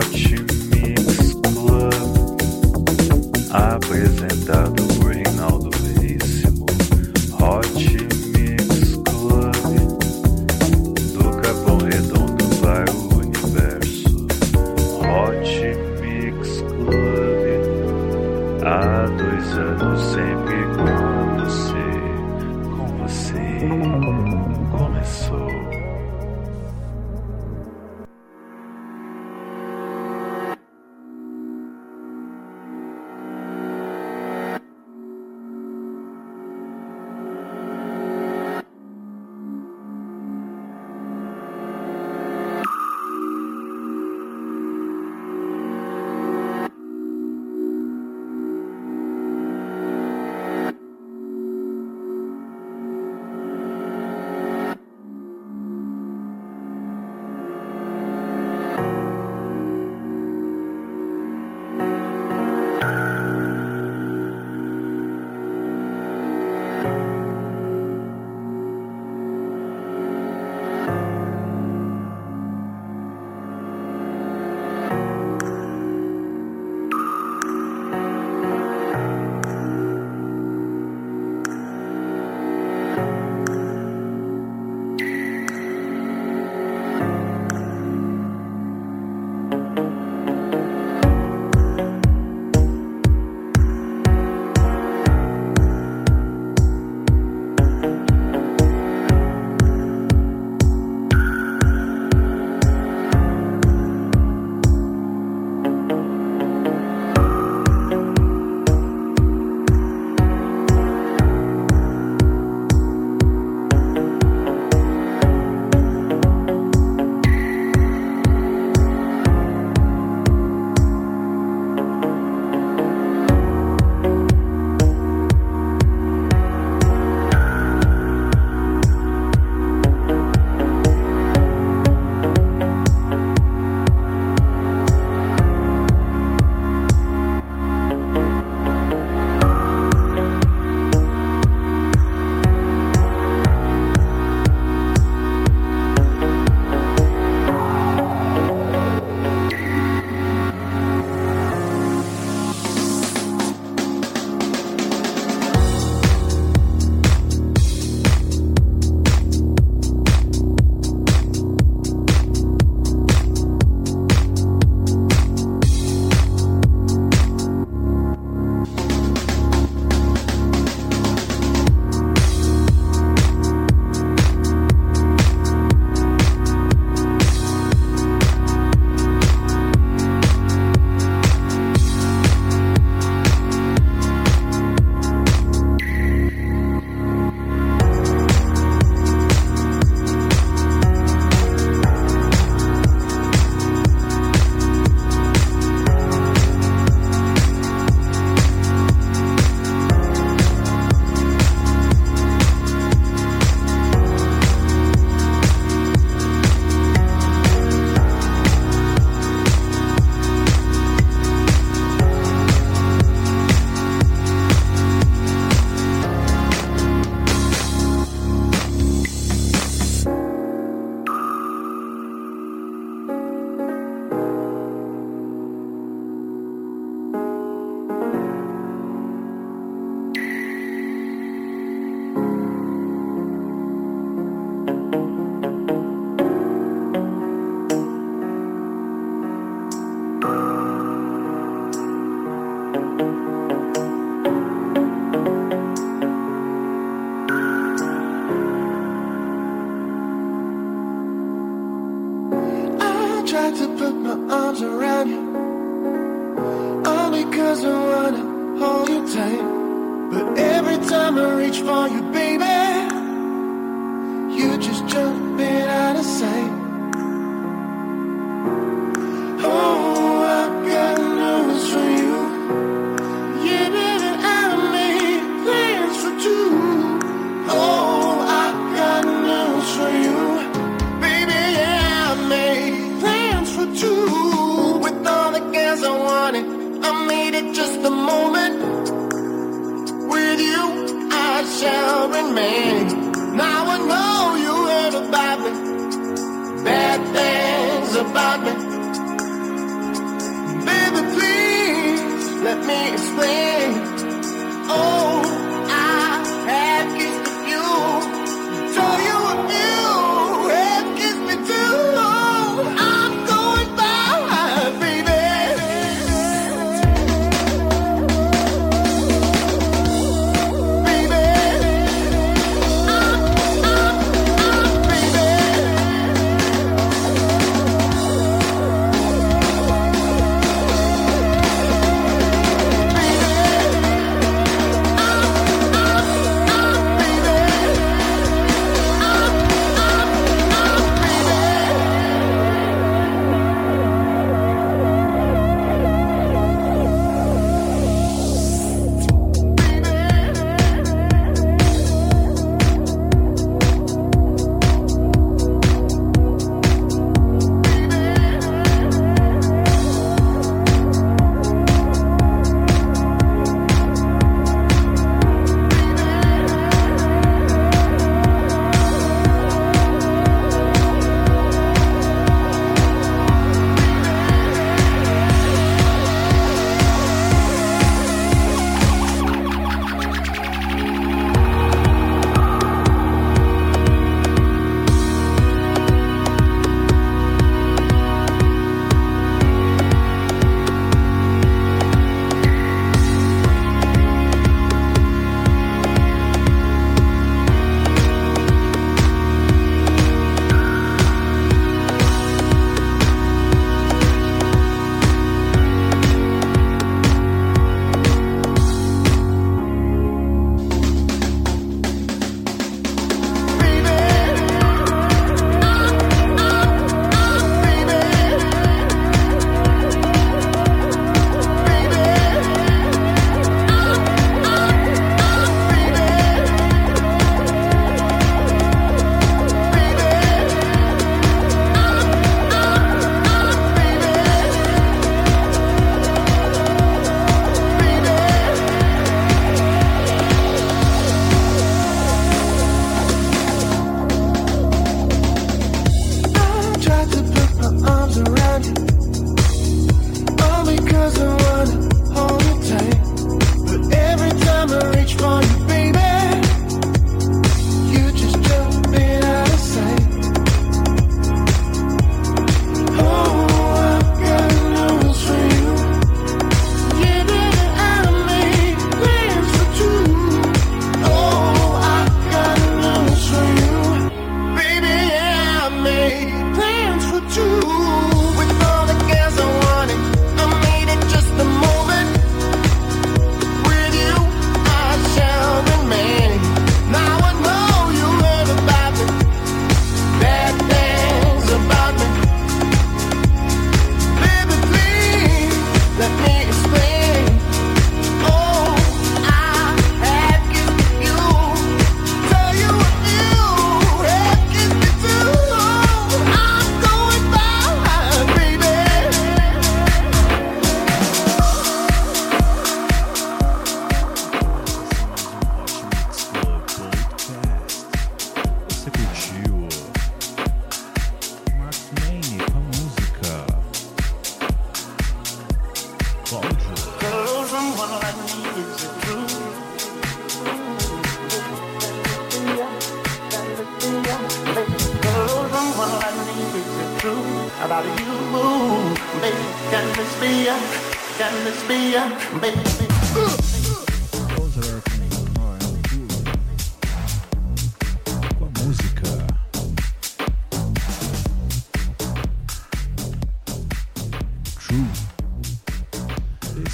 watching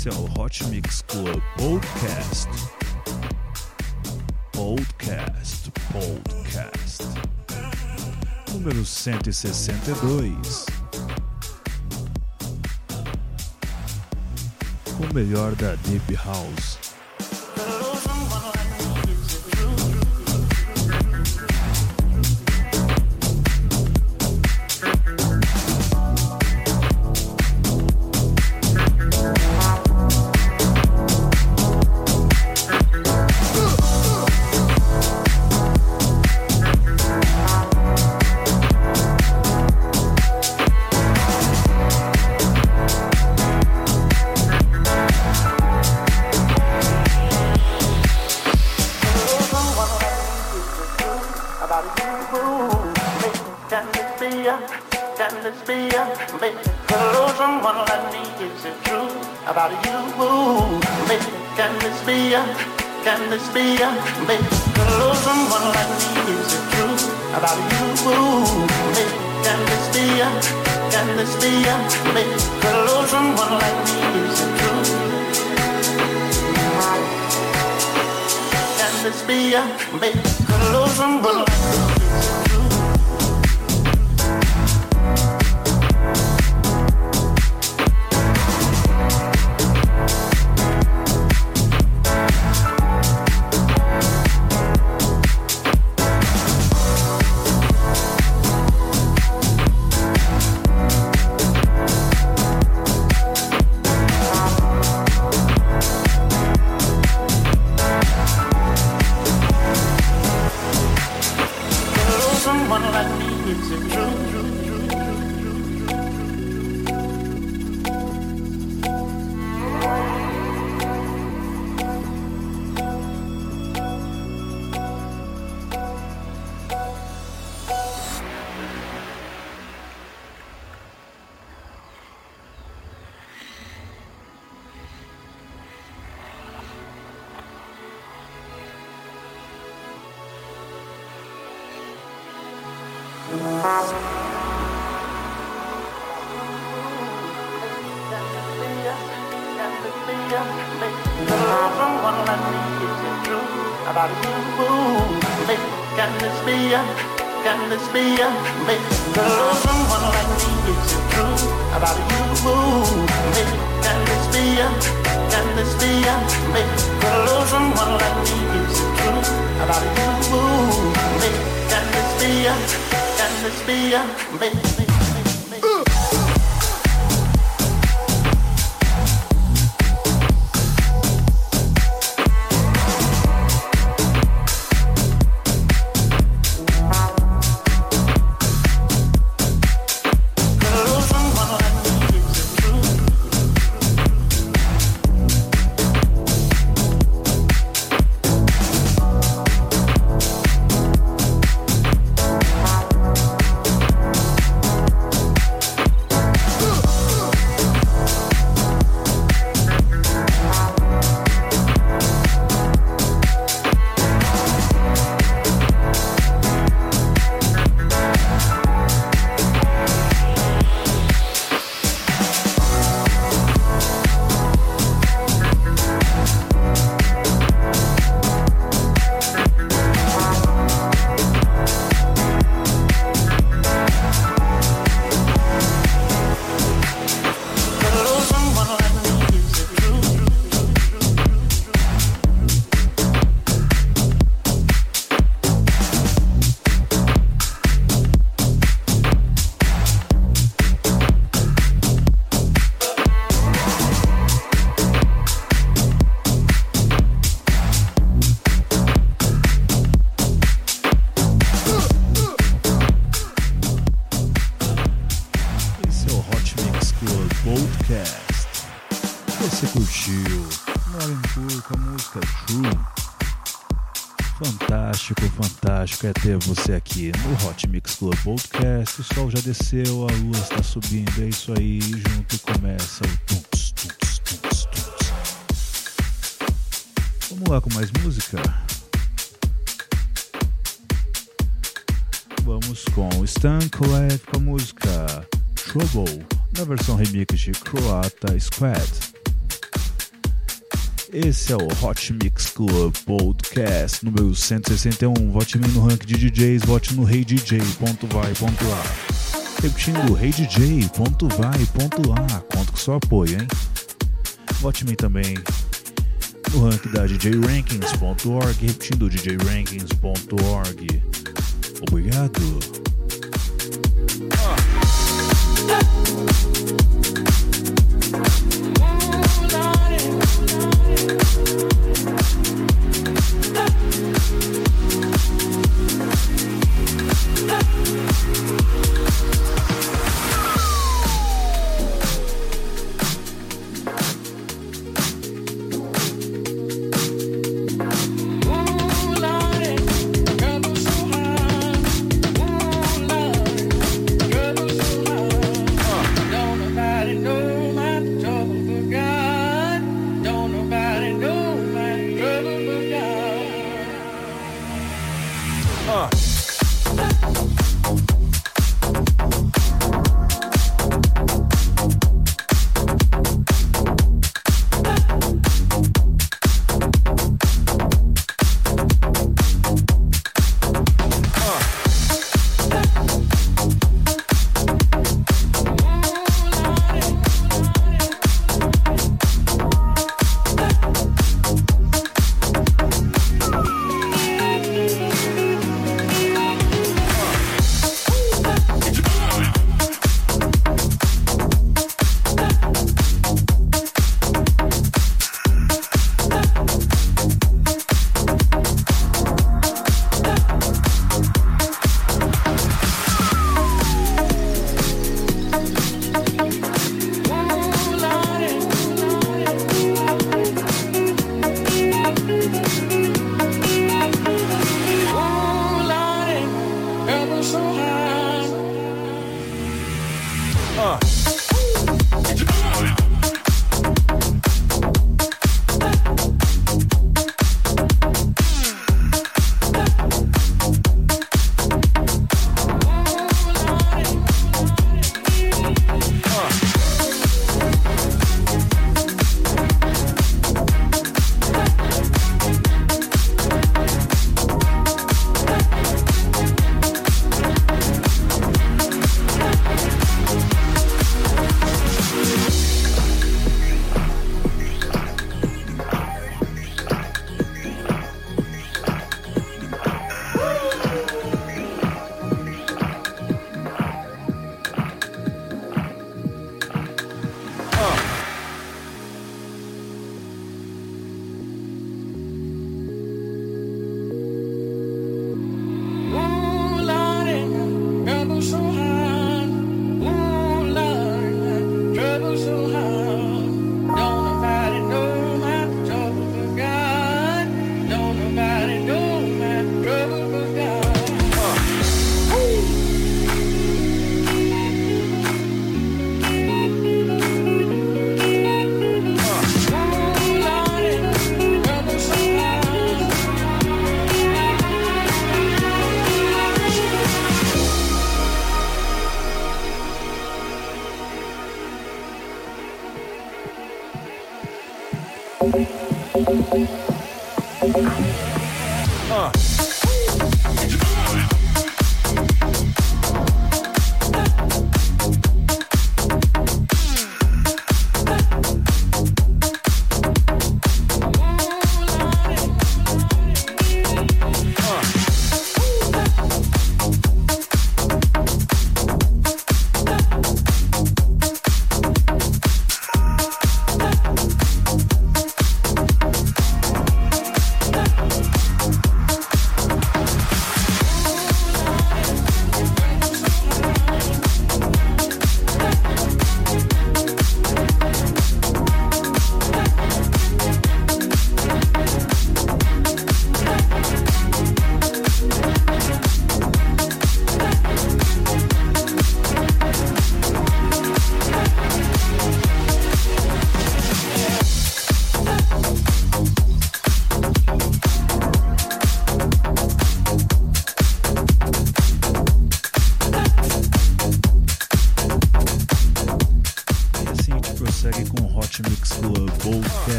Esse é o Hot Mix Club Podcast. Podcast, podcast. Número 162. O melhor da Deep House. Jour, jour, a lua está subindo, é isso aí, junto começa o tunks, tunks, tunks. Vamos lá com mais música? Vamos com Stan Kolev com a música Trouble, na versão remix de Croata Squad. Esse é o Hot Mix Club Podcast número 161. Vote no ranking de DJs, vote no reidj.vai.ar. Hey Repetindo, reidj.vai.lá. Conto com seu apoio, hein? Vote-me também no rank da djrankings.org. Repetindo, djrankings.org. Obrigado. Oh.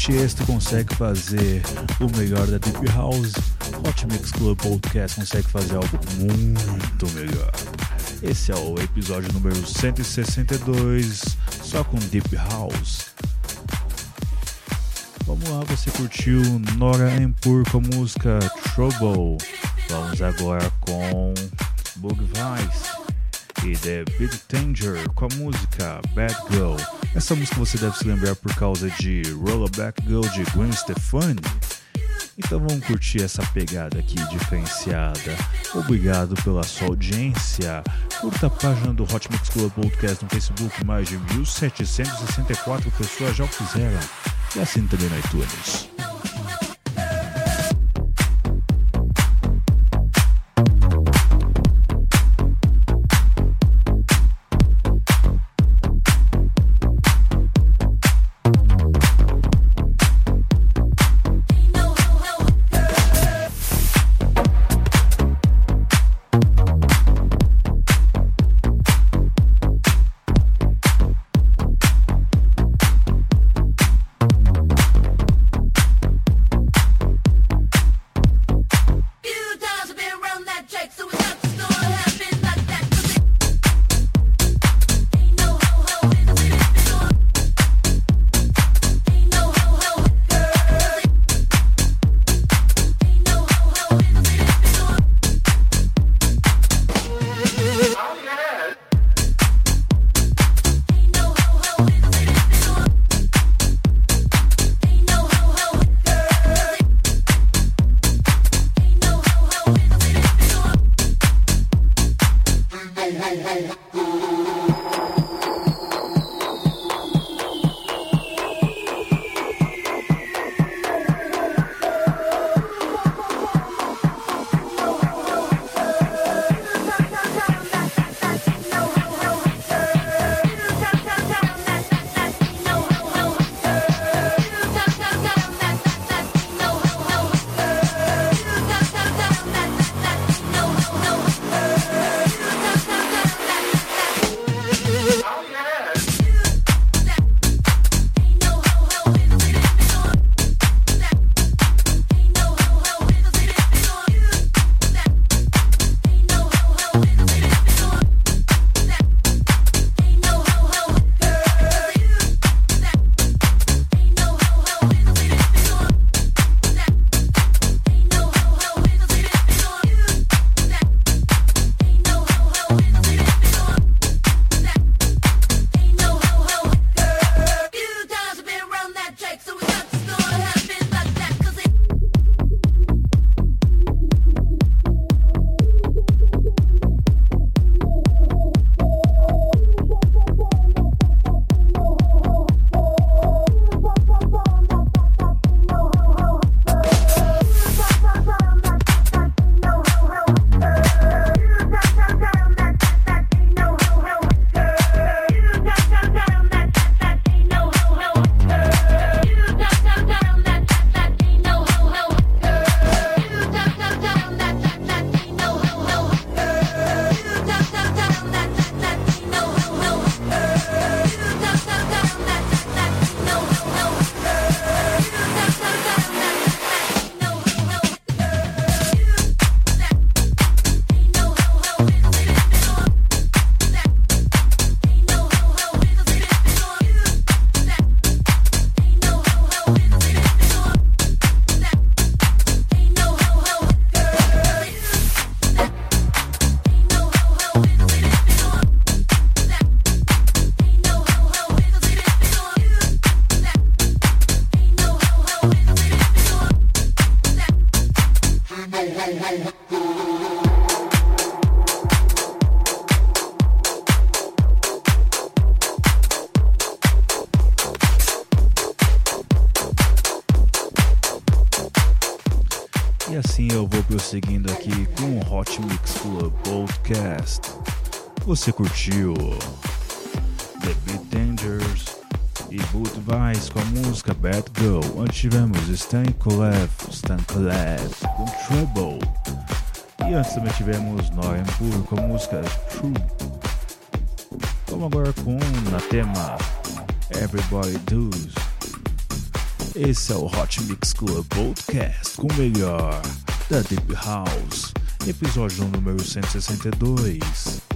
Tiesto consegue fazer o melhor da Deep House, Hot Mix Club Podcast consegue fazer algo muito melhor. Esse é o episódio número 162, só com Deep House. Vamos lá, você curtiu Nora Empur com a música Trouble. Vamos agora com Bug Vice e The Big Danger com a música Bad Girl. Essa música você deve se lembrar por causa de Rollback Girl de Gwen Stefani. Então vamos curtir essa pegada aqui diferenciada. Obrigado pela sua audiência. Curta a página do Hot Mix Club Podcast no Facebook, mais de 1764 pessoas já o fizeram. E assim também no iTunes. Você curtiu The Beat Dangers e Boot Vice com a música Bad Girl. Antes tivemos Stan Kolev, Stan Kolev com Trouble. E antes também tivemos Noyan Pur com a música True. Vamos agora com na tema Everybody Does. Esse é o Hot Mix Club Podcast com o melhor da Deep House, episódio número 162.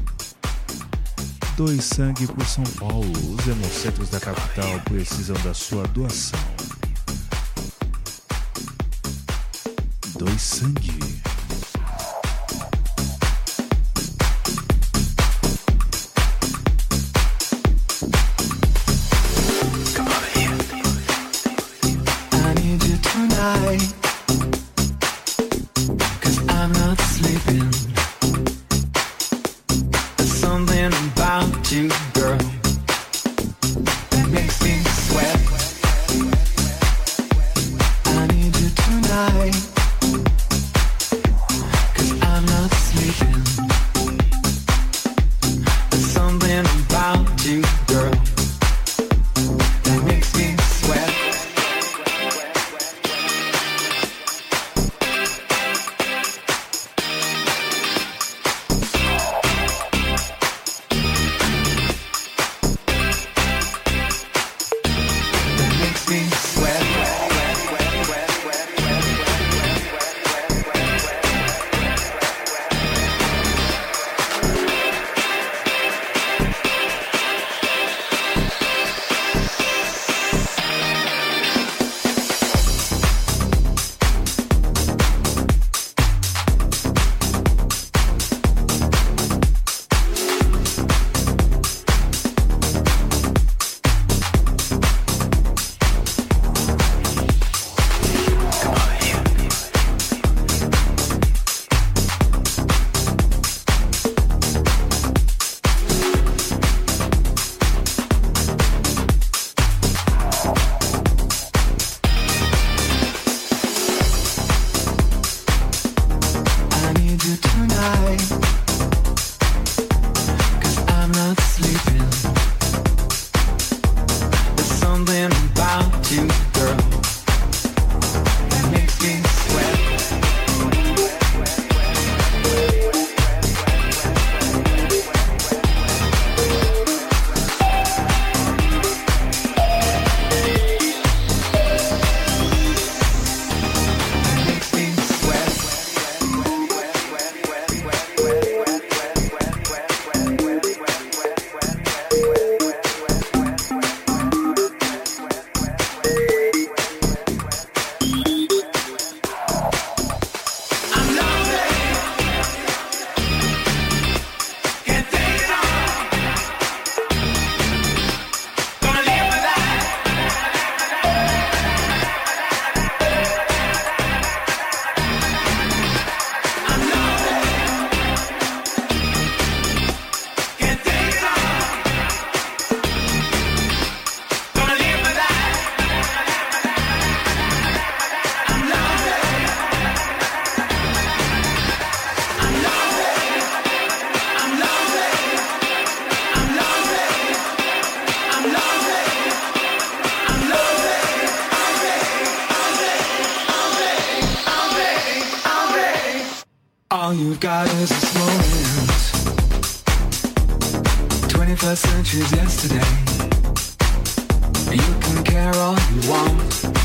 Dois sangue por São Paulo, os hemocentros da capital precisam da sua doação. Dois sangue. all you've got is this moment. 21st century's yesterday. You can care all you want.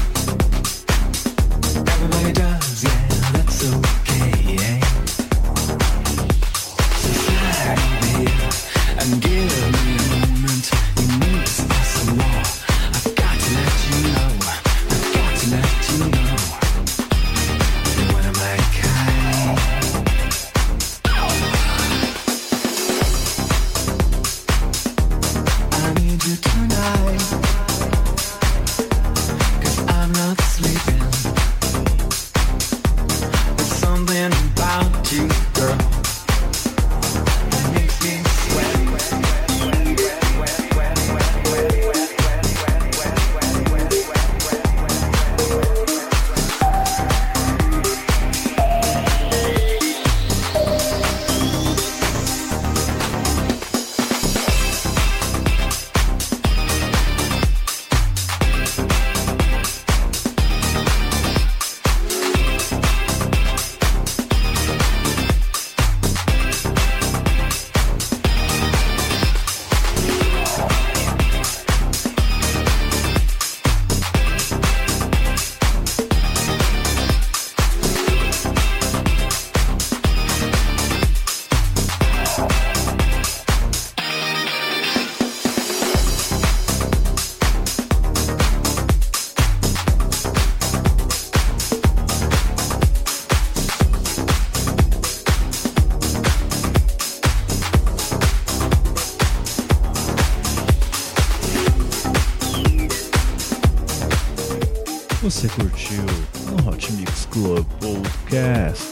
Você curtiu no Hot Mix Club Podcast.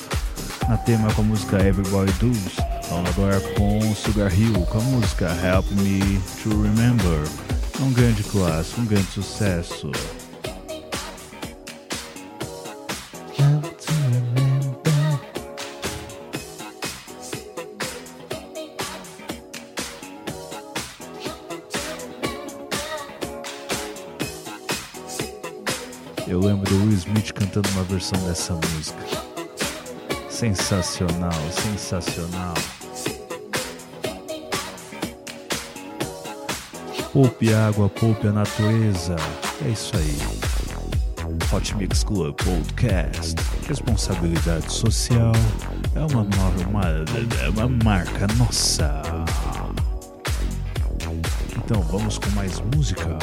Na tema com a música Everybody Does. Vamos agora com Sugar Hill com a música Help Me to Remember. Um grande clássico, um grande sucesso. Versão dessa música. Sensacional, sensacional. Poupe água, poupe a natureza. É isso aí. Hot Mix Club Podcast. Responsabilidade social é uma, uma, é uma marca nossa. Então vamos com mais música.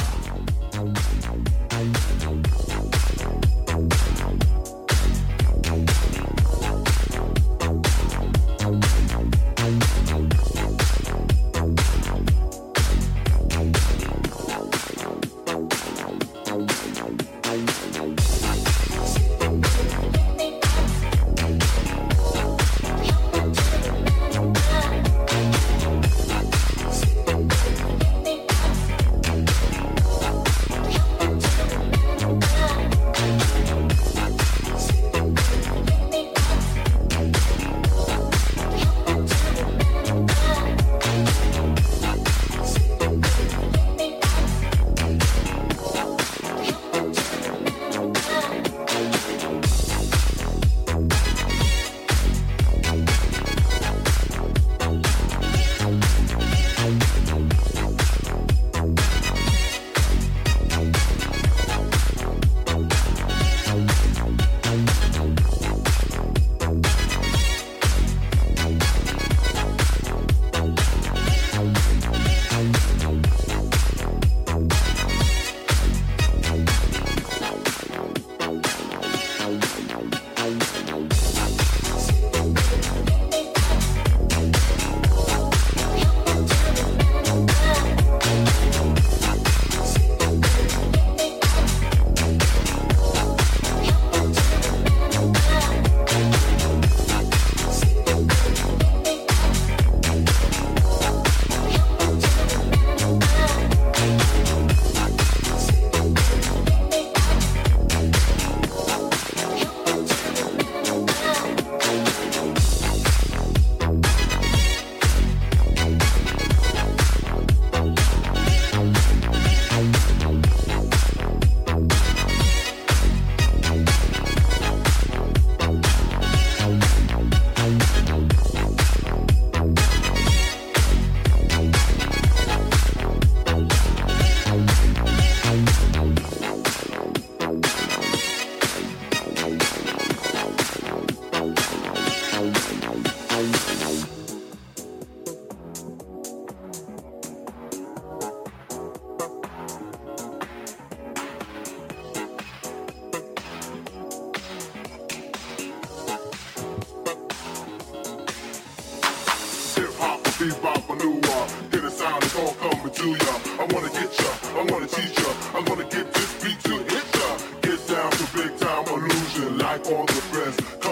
Uh, sound, it's all coming to ya. I wanna get ya, I wanna teach ya. I'm gonna get this beat to hit ya. Get down to big time illusion, like all the rest.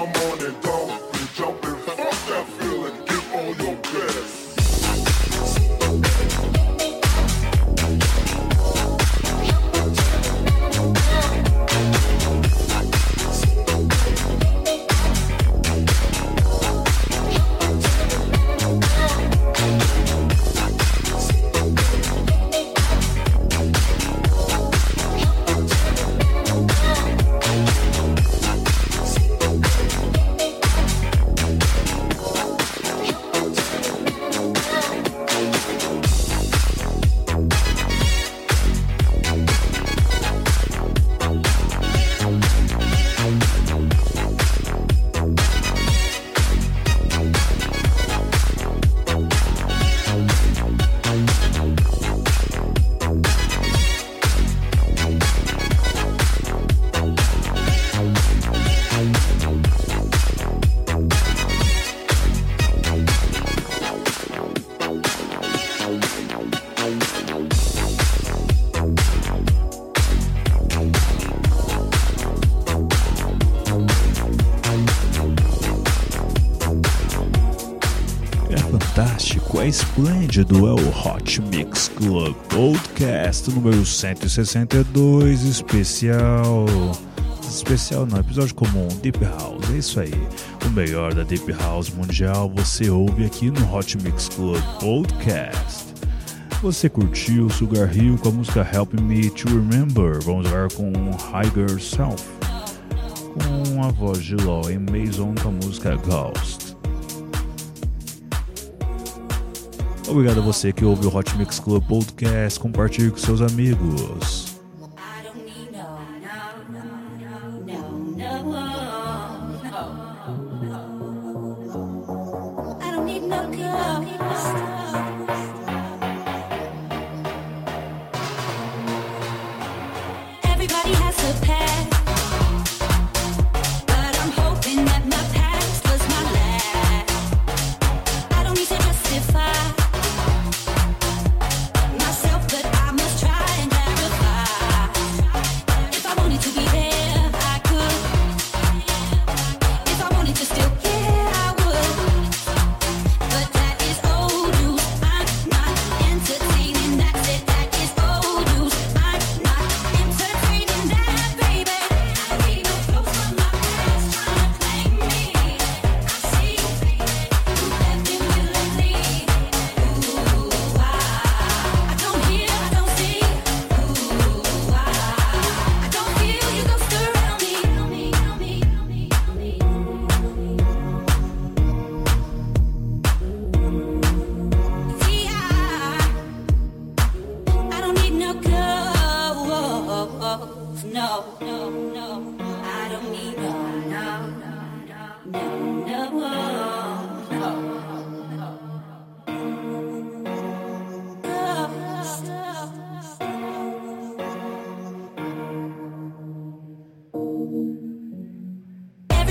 Esplêndido, é o Hot Mix Club Podcast número 162, especial. Especial não, episódio comum, Deep House, é isso aí. O melhor da Deep House mundial você ouve aqui no Hot Mix Club Podcast. Você curtiu Sugar Hill com a música Help Me to Remember? Vamos ver com Higher Self, com a voz de Lauren Mason com a música Ghost. Obrigado a você que ouve o Hot Mix Club Podcast. Compartilhe com seus amigos.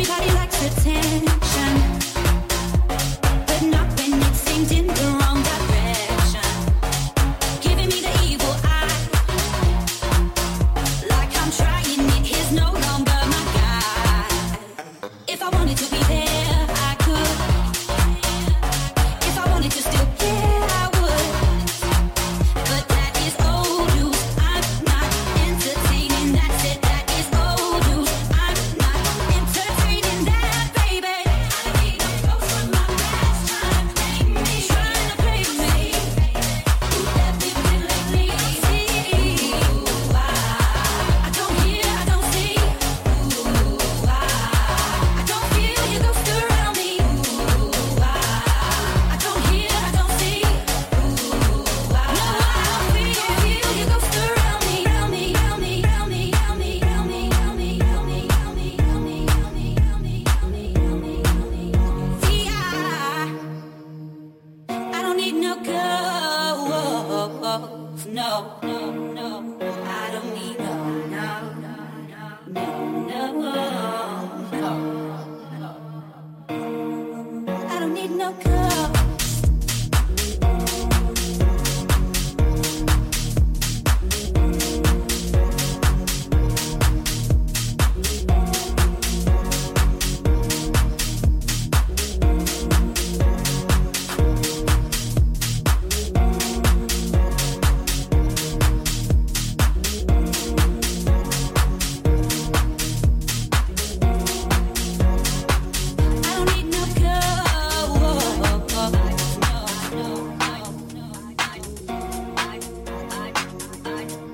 Everybody likes attention.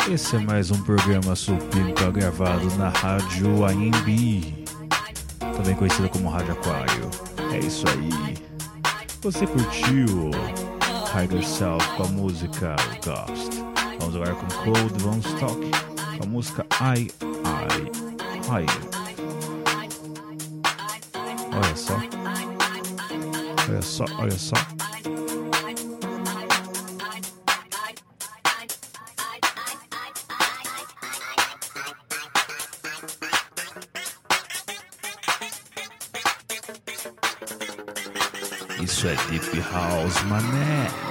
Esse é mais um programa Supimpa gravado na Rádio AMB, também conhecida como Rádio Aquário. É isso aí. Você curtiu Higher Self com a música Ghost? Vamos agora com Cold Von Stock com a música I, I, Higher. Olha só. Olha só, olha só. Isso é Deep House, mané. Compartilhe.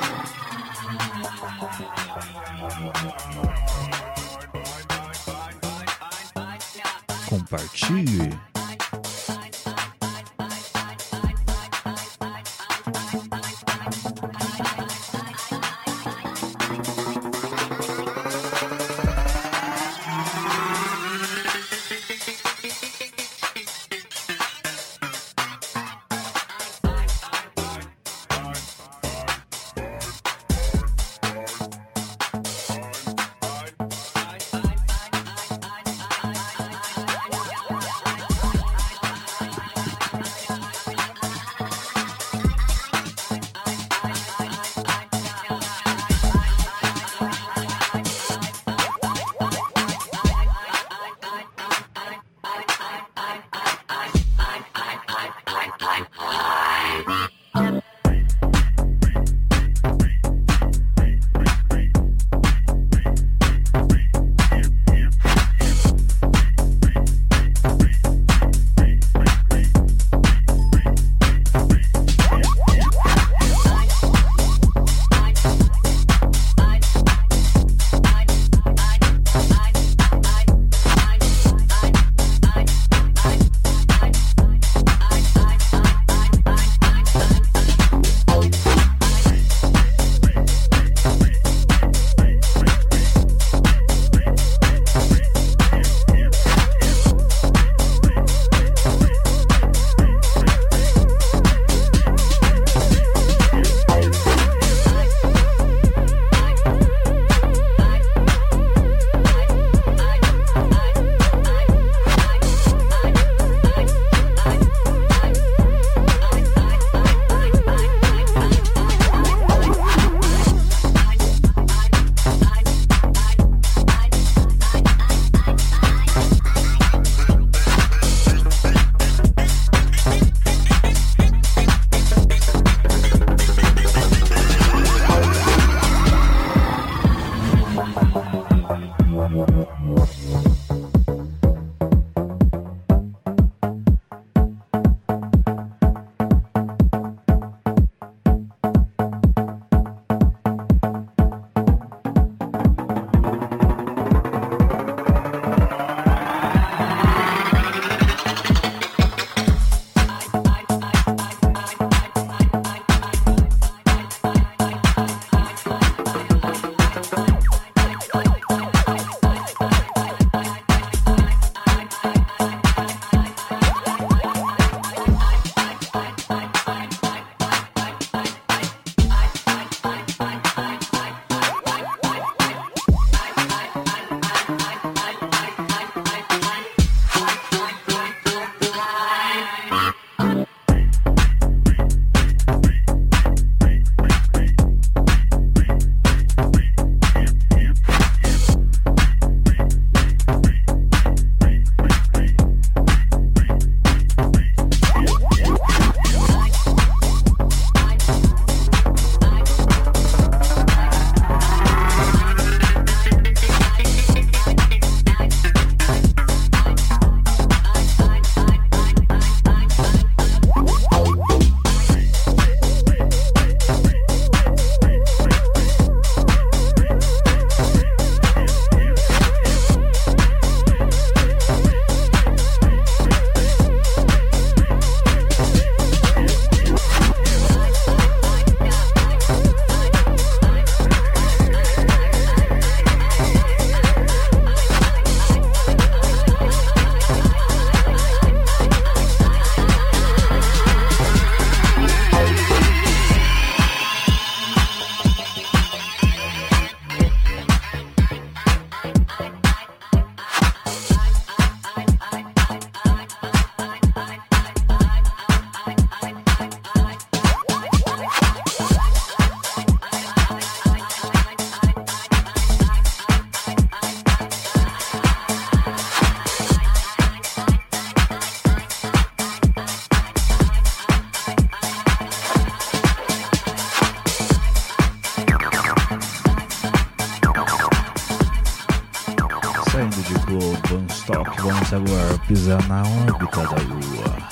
Pisar na órbita da Lua.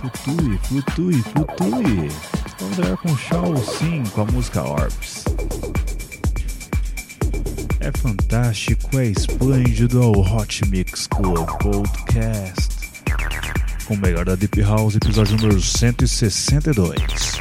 Flutue, flutue, flutue. Vamos jogar com Shaw sim, com a música Orbs. É fantástico, é esplêndido ao Hot Mix Club Podcast. Com o melhor da Deep House, episódio número 162.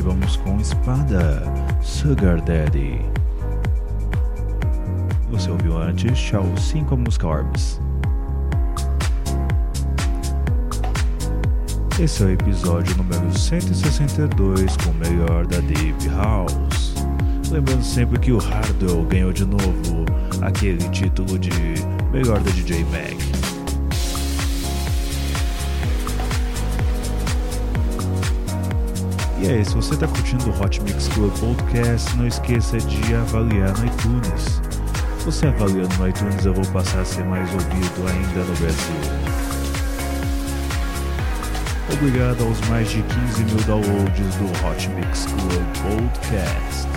Vamos com Espada, Sugar Daddy. Você ouviu antes Shao 5 música Orbs. Esse é o episódio número 162 com o melhor da Deep House. Lembrando sempre que o Hardwell ganhou de novo aquele título de melhor da DJ Mag. E aí, se você está curtindo o Hot Mix Club Podcast, não esqueça de avaliar no iTunes. Você avaliando no iTunes, eu vou passar a ser mais ouvido ainda no Brasil. Obrigado aos mais de 15 mil downloads do Hot Mix Club Podcast.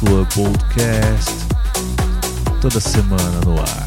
Club Podcast toda semana no ar.